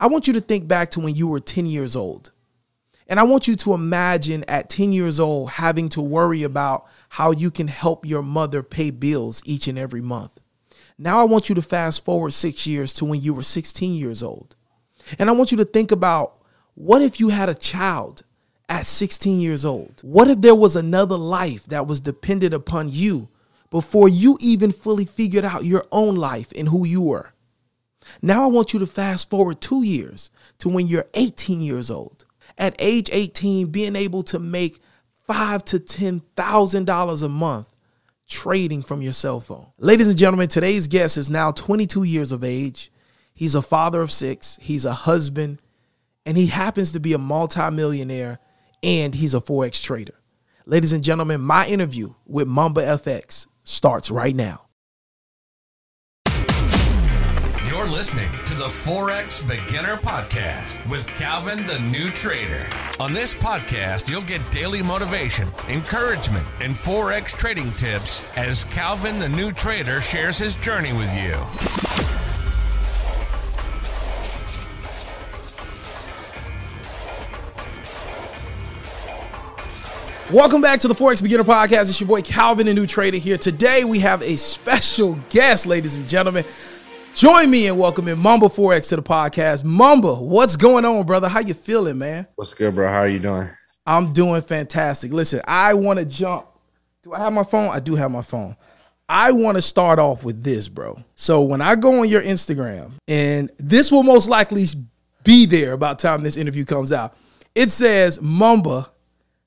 I want you to think back to when you were 10 years old. And I want you to imagine at 10 years old having to worry about how you can help your mother pay bills each and every month. Now I want you to fast forward six years to when you were 16 years old. And I want you to think about what if you had a child at 16 years old? What if there was another life that was dependent upon you before you even fully figured out your own life and who you were? Now I want you to fast forward two years to when you're 18 years old at age 18 being able to make five to ten thousand dollars a month trading from your cell phone. Ladies and gentlemen, today's guest is now 22 years of age. He's a father of six, he's a husband, and he happens to be a multimillionaire and he's a Forex trader. Ladies and gentlemen, my interview with Mamba FX starts right now. Listening to the Forex Beginner Podcast with Calvin the New Trader. On this podcast, you'll get daily motivation, encouragement, and Forex trading tips as Calvin the New Trader shares his journey with you. Welcome back to the Forex Beginner Podcast. It's your boy Calvin the New Trader here. Today we have a special guest, ladies and gentlemen. Join me in welcoming Mamba Forex to the podcast. Mamba, what's going on, brother? How you feeling, man? What's good, bro? How are you doing? I'm doing fantastic. Listen, I want to jump. Do I have my phone? I do have my phone. I want to start off with this, bro. So when I go on your Instagram, and this will most likely be there about the time this interview comes out, it says Mamba,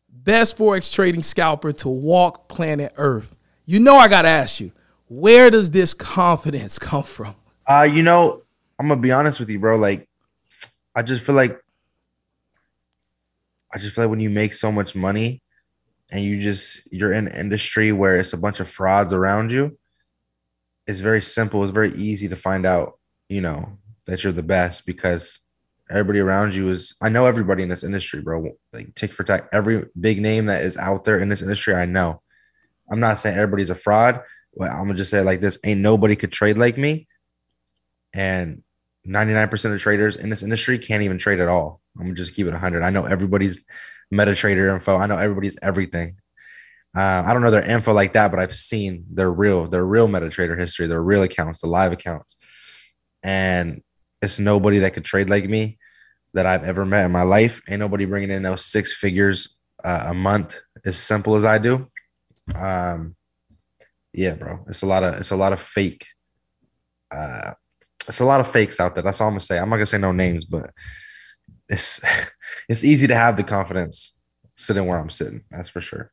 best Forex trading scalper to walk planet Earth. You know I gotta ask you, where does this confidence come from? Uh, you know, I'm gonna be honest with you, bro. Like, I just feel like I just feel like when you make so much money and you just you're in an industry where it's a bunch of frauds around you, it's very simple. It's very easy to find out, you know, that you're the best because everybody around you is I know everybody in this industry, bro. Like tick for tack, every big name that is out there in this industry, I know. I'm not saying everybody's a fraud. But I'm gonna just say like this: ain't nobody could trade like me and 99% of traders in this industry can't even trade at all. I'm gonna just keep it 100. I know everybody's MetaTrader info. I know everybody's everything. Uh, I don't know their info like that, but I've seen their real, their real MetaTrader history, their real accounts, the live accounts, and it's nobody that could trade like me that I've ever met in my life. Ain't nobody bringing in those six figures uh, a month as simple as I do. Um, yeah, bro, it's a lot of it's a lot of fake uh, it's a lot of fakes out there. That's all I'm gonna say. I'm not gonna say no names, but it's it's easy to have the confidence sitting where I'm sitting. That's for sure.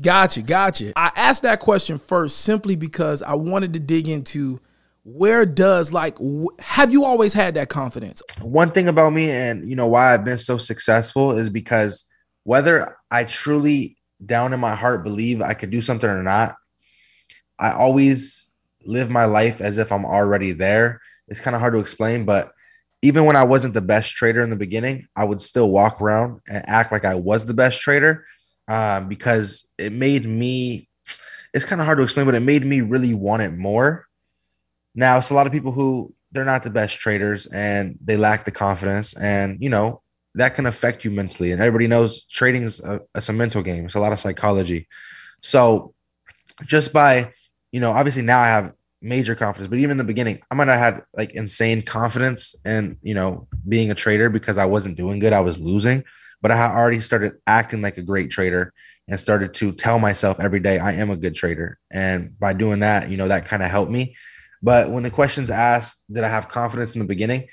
Gotcha, gotcha. I asked that question first simply because I wanted to dig into where does like have you always had that confidence? One thing about me and you know why I've been so successful is because whether I truly down in my heart believe I could do something or not, I always live my life as if I'm already there it's kind of hard to explain, but even when I wasn't the best trader in the beginning, I would still walk around and act like I was the best trader um, because it made me. It's kind of hard to explain, but it made me really want it more. Now, it's a lot of people who they're not the best traders and they lack the confidence, and you know that can affect you mentally. And everybody knows trading is a, it's a mental game. It's a lot of psychology. So, just by you know, obviously now I have major confidence. But even in the beginning, I might have had like insane confidence and you know being a trader because I wasn't doing good. I was losing, but I already started acting like a great trader and started to tell myself every day I am a good trader. And by doing that, you know, that kind of helped me. But when the questions asked, did I have confidence in the beginning?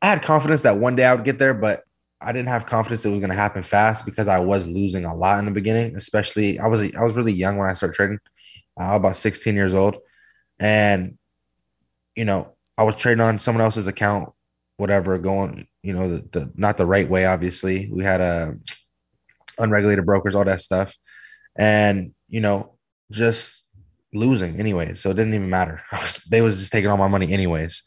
I had confidence that one day I would get there, but I didn't have confidence it was going to happen fast because I was losing a lot in the beginning. Especially, I was I was really young when I started trading, uh, about 16 years old, and you know I was trading on someone else's account, whatever, going you know the, the not the right way. Obviously, we had a uh, unregulated brokers, all that stuff, and you know just losing anyway. So it didn't even matter. Was, they was just taking all my money anyways.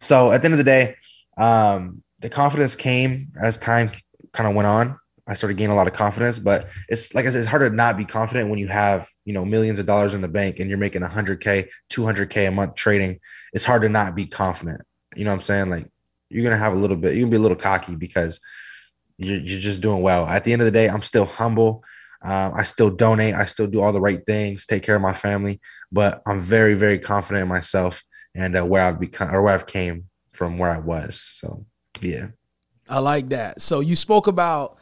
So at the end of the day, um, the confidence came as time kind of went on. I started gaining a lot of confidence. But it's like I said, it's hard to not be confident when you have you know millions of dollars in the bank and you're making 100k, 200k a month trading. It's hard to not be confident. You know what I'm saying? Like you're gonna have a little bit. You can be a little cocky because you're, you're just doing well. At the end of the day, I'm still humble. Um, I still donate. I still do all the right things, take care of my family. But I'm very, very confident in myself and uh, where I've become or where I've came from where I was. So yeah, I like that. So you spoke about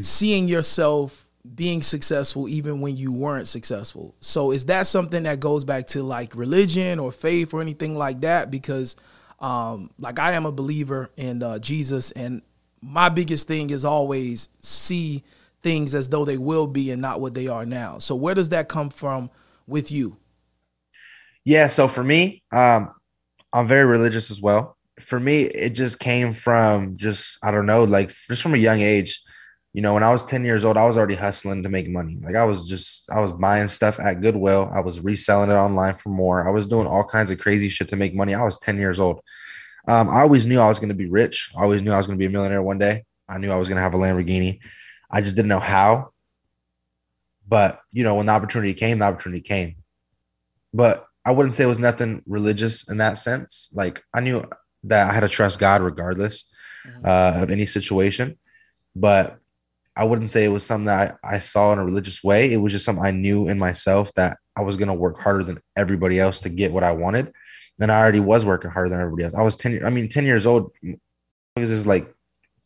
seeing yourself being successful even when you weren't successful. So is that something that goes back to like religion or faith or anything like that? Because um, like I am a believer in uh, Jesus, and my biggest thing is always see things as though they will be and not what they are now. So where does that come from with you? Yeah, so for me, um, I'm very religious as well. For me, it just came from just I don't know, like just from a young age you know, when I was 10 years old, I was already hustling to make money. Like I was just, I was buying stuff at Goodwill. I was reselling it online for more. I was doing all kinds of crazy shit to make money. I was 10 years old. Um, I always knew I was going to be rich. I always knew I was going to be a millionaire one day. I knew I was going to have a Lamborghini. I just didn't know how. But, you know, when the opportunity came, the opportunity came. But I wouldn't say it was nothing religious in that sense. Like I knew that I had to trust God regardless mm-hmm. uh, of any situation. But I wouldn't say it was something that I, I saw in a religious way. It was just something I knew in myself that I was going to work harder than everybody else to get what I wanted. And I already was working harder than everybody else. I was 10, I mean, 10 years old. It was just like,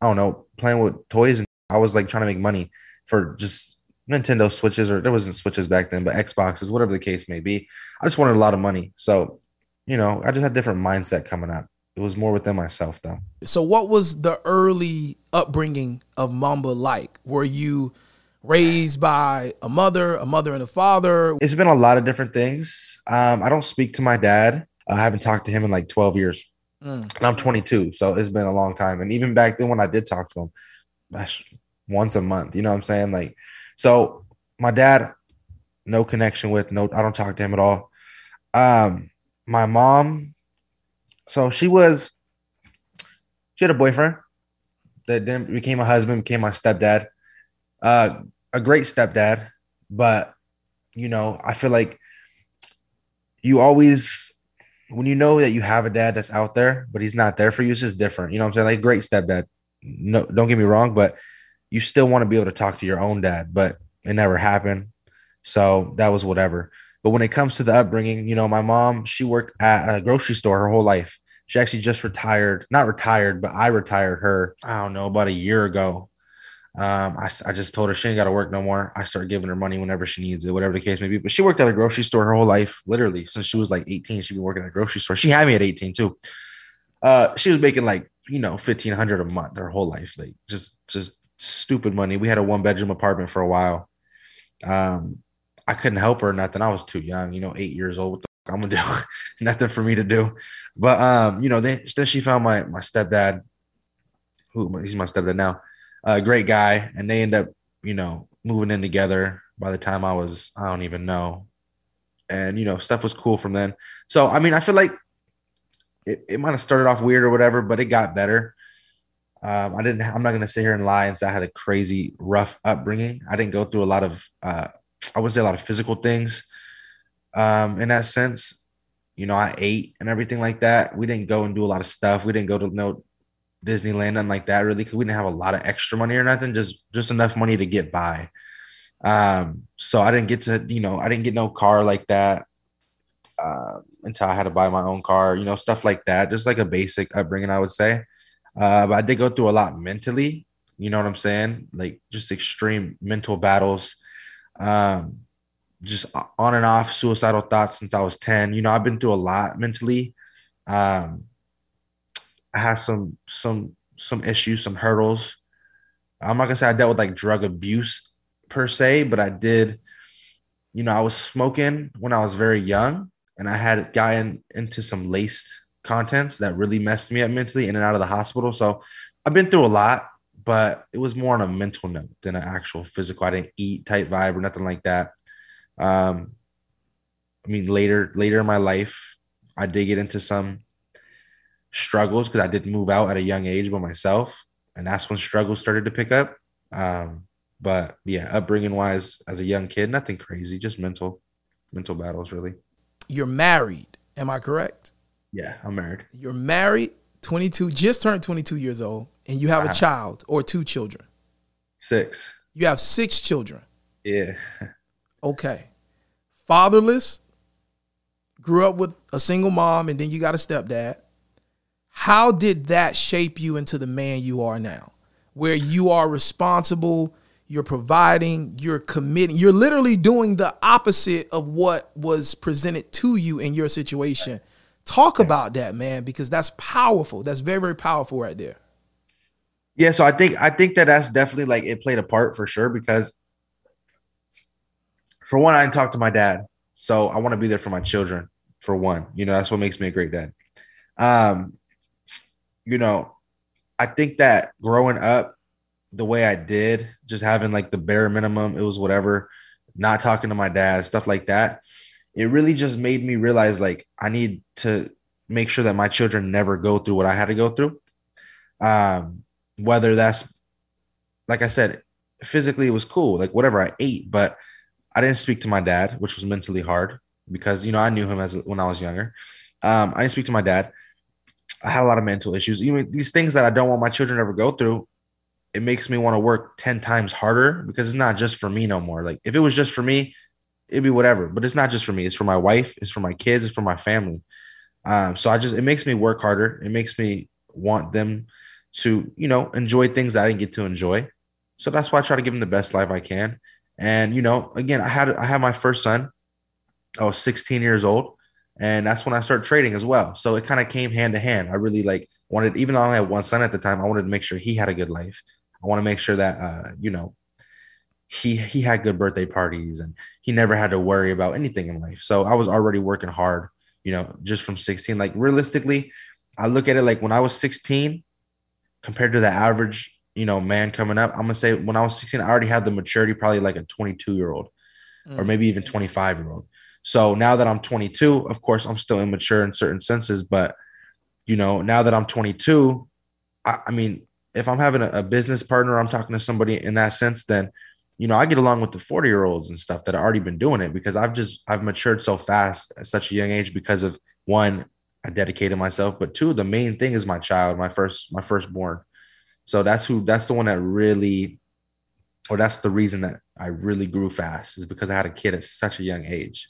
I don't know, playing with toys. And I was like trying to make money for just Nintendo Switches, or there wasn't Switches back then, but Xboxes, whatever the case may be. I just wanted a lot of money. So, you know, I just had different mindset coming up. It was more within myself though. So what was the early upbringing of Mamba like? Were you raised by a mother, a mother and a father? It's been a lot of different things. Um, I don't speak to my dad. I haven't talked to him in like 12 years. Mm. And I'm 22, so it's been a long time. And even back then when I did talk to him, gosh, once a month, you know what I'm saying? Like, so my dad, no connection with, no, I don't talk to him at all. Um, my mom, so she was she had a boyfriend that then became a husband, became my stepdad. Uh, a great stepdad, but you know, I feel like you always when you know that you have a dad that's out there, but he's not there for you, it's just different. You know what I'm saying? Like great stepdad. No, don't get me wrong, but you still want to be able to talk to your own dad, but it never happened. So that was whatever. But when it comes to the upbringing, you know, my mom, she worked at a grocery store her whole life. She actually just retired, not retired, but I retired her, I don't know, about a year ago. Um, I, I just told her she ain't got to work no more. I start giving her money whenever she needs it, whatever the case may be. But she worked at a grocery store her whole life, literally since she was like 18. She'd been working at a grocery store. She had me at 18 too. Uh, she was making like you know 1500 a month her whole life, like just just stupid money. We had a one bedroom apartment for a while. Um, I couldn't help her or nothing. I was too young, you know, eight years old. What the I'm gonna do? nothing for me to do. But um, you know, then then she found my my stepdad, who he's my stepdad now, a uh, great guy, and they end up, you know, moving in together. By the time I was, I don't even know, and you know, stuff was cool from then. So I mean, I feel like it, it might have started off weird or whatever, but it got better. Um, I didn't. I'm not gonna sit here and lie and say I had a crazy rough upbringing. I didn't go through a lot of uh, I would say a lot of physical things um, in that sense. You know, I ate and everything like that. We didn't go and do a lot of stuff. We didn't go to no Disneyland, nothing like that, really, because we didn't have a lot of extra money or nothing, just just enough money to get by. Um, so I didn't get to, you know, I didn't get no car like that uh, until I had to buy my own car, you know, stuff like that, just like a basic upbringing, I would say. Uh, but I did go through a lot mentally, you know what I'm saying? Like just extreme mental battles um, just on and off suicidal thoughts since I was 10. You know, I've been through a lot mentally. Um, I have some some some issues, some hurdles. I'm not gonna say I dealt with like drug abuse per se, but I did. You know, I was smoking when I was very young, and I had gotten into some laced contents that really messed me up mentally in and out of the hospital. So I've been through a lot but it was more on a mental note than an actual physical. I didn't eat type vibe or nothing like that. Um, I mean, later later in my life, I did get into some struggles because I did move out at a young age by myself, and that's when struggles started to pick up. Um, but yeah, upbringing wise, as a young kid, nothing crazy, just mental mental battles, really. You're married, am I correct? Yeah, I'm married. You're married 22, just turned 22 years old, and you have a Uh-huh. child or two children. Six. You have six children. Yeah. Okay. Fatherless, grew up with a single mom, and then you got a stepdad. How did that shape you into the man you are now? Where you are responsible, you're providing, you're committing, you're literally doing the opposite of what was presented to you in your situation. Talk about that, man, because that's powerful. That's very, very powerful right there. Yeah, so I think I think that that's definitely like it played a part for sure because for one, I didn't talk to my dad, so I want to be there for my children. For one, you know, that's what makes me a great dad. Um, you know, I think that growing up the way I did, just having like the bare minimum, it was whatever, not talking to my dad, stuff like that. It really just made me realize like I need to make sure that my children never go through what I had to go through. Um, whether that's like I said, physically it was cool, like whatever I ate, but I didn't speak to my dad, which was mentally hard because you know I knew him as when I was younger. Um, I didn't speak to my dad. I had a lot of mental issues. Even these things that I don't want my children to ever go through, it makes me want to work 10 times harder because it's not just for me no more. Like if it was just for me, it'd be whatever. But it's not just for me. It's for my wife, it's for my kids, it's for my family. Um, so I just it makes me work harder. It makes me want them to, you know, enjoy things I didn't get to enjoy. So that's why I try to give them the best life I can. And you know, again, I had I had my first son. I was 16 years old, and that's when I started trading as well. So it kind of came hand to hand. I really like wanted, even though I only had one son at the time, I wanted to make sure he had a good life. I want to make sure that uh, you know, he he had good birthday parties and he never had to worry about anything in life. So I was already working hard, you know, just from 16. Like realistically, I look at it like when I was 16 compared to the average, you know, man coming up, I'm gonna say when I was 16, I already had the maturity probably like a 22 year old or mm. maybe even 25 year old. So now that I'm 22, of course, I'm still immature in certain senses, but you know, now that I'm 22, I, I mean, if I'm having a, a business partner, I'm talking to somebody in that sense, then you know, I get along with the 40 year olds and stuff that have already been doing it because I've just I've matured so fast at such a young age because of one, I dedicated myself, but two, the main thing is my child, my first, my firstborn. So that's who that's the one that really or that's the reason that I really grew fast is because I had a kid at such a young age.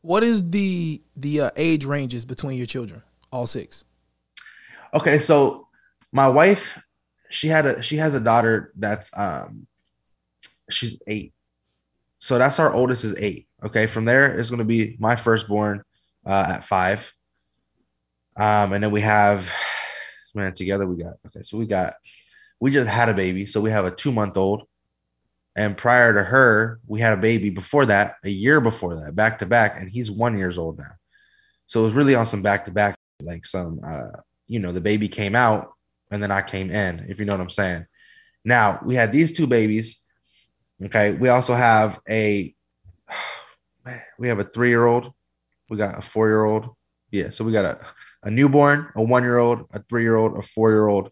What is the the uh, age ranges between your children? All six. Okay, so my wife, she had a she has a daughter that's um she's eight. So that's our oldest is eight. Okay, from there it's gonna be my firstborn uh at five. Um, and then we have man together we got okay, so we got we just had a baby, so we have a two month old. And prior to her, we had a baby before that, a year before that, back to back, and he's one years old now. So it was really on some back to back, like some uh you know, the baby came out and then I came in, if you know what I'm saying. Now we had these two babies. Okay. We also have a man, we have a three-year-old, we got a four-year-old. Yeah, so we got a, a newborn, a one-year-old, a three-year-old, a four-year-old,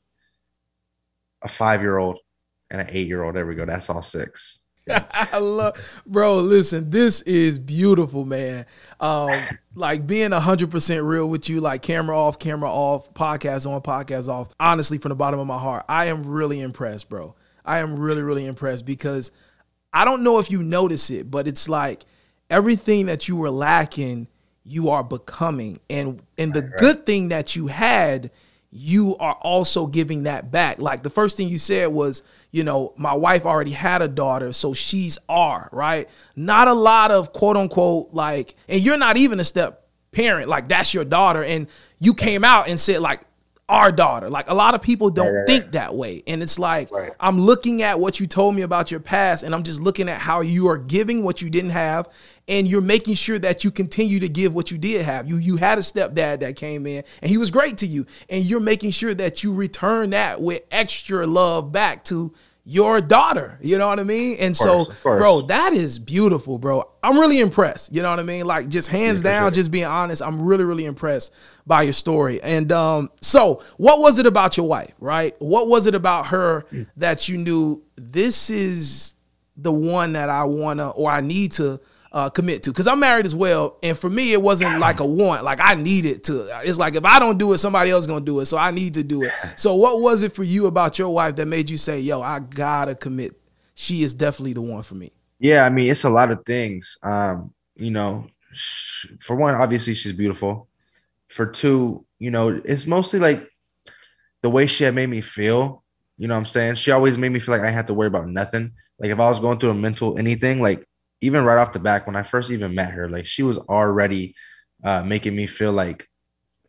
a five-year-old, and an eight-year-old. There we go. That's all six. I love, bro. Listen, this is beautiful, man. Um, like being hundred percent real with you, like camera off, camera off, podcast on, podcast off. Honestly, from the bottom of my heart, I am really impressed, bro. I am really, really impressed because I don't know if you notice it, but it's like everything that you were lacking, you are becoming, and and the good thing that you had, you are also giving that back. Like the first thing you said was, you know, my wife already had a daughter, so she's R, right? Not a lot of quote unquote like, and you're not even a step parent, like that's your daughter, and you came out and said like our daughter. Like a lot of people don't Right, right, think that way. And it's like Right. I'm looking at what you told me about your past and I'm just looking at how you are giving what you didn't have and you're making sure that you continue to give what you did have. You you had a stepdad that came in and he was great to you and you're making sure that you return that with extra love back to your daughter. You know what I mean? And so, course, course. bro, that is beautiful, bro. I'm really impressed. You know what I mean? Like just hands for down, just being honest, I'm really, really impressed by your story. And um, so what was it about your wife, right? What was it about her that you knew this is the one that I wanna or I need to uh, commit to because I'm married as well, and for me it wasn't like a want. Like I needed to. It's like if I don't do it, somebody else gonna do it, so I need to do it. So what was it for you about your wife that made you say, "Yo, I gotta commit"? She is definitely the one for me. Yeah, I mean it's a lot of things. Um, you know, for one, obviously she's beautiful. For two, you know, it's mostly like the way she had made me feel. You know what I'm saying? She always made me feel like I had to worry about nothing. Like if I was going through a mental anything, like even right off the back, when I first even met her, like she was already uh, making me feel like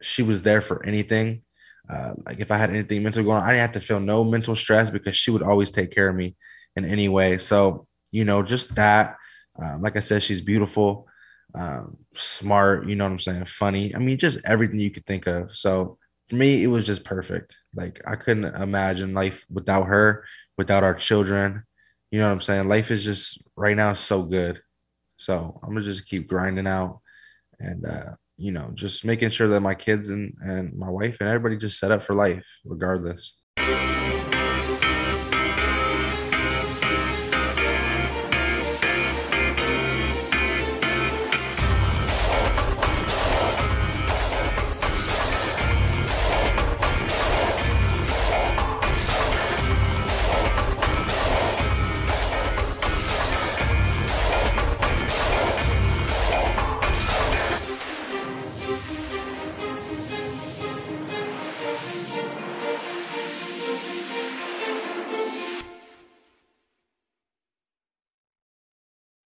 she was there for anything. Uh, like if I had anything mental going on, I didn't have to feel no mental stress because she would always take care of me in any way. So, you know, just that. Um, like I said, she's beautiful, um, smart, you know what I'm saying? Funny. I mean, just everything you could think of. So for me, it was just perfect. Like I couldn't imagine life without her, without our children. You know what I'm saying? Life is just right now so good. So I'm gonna just keep grinding out and uh, you know, just making sure that my kids and, and my wife and everybody just set up for life regardless.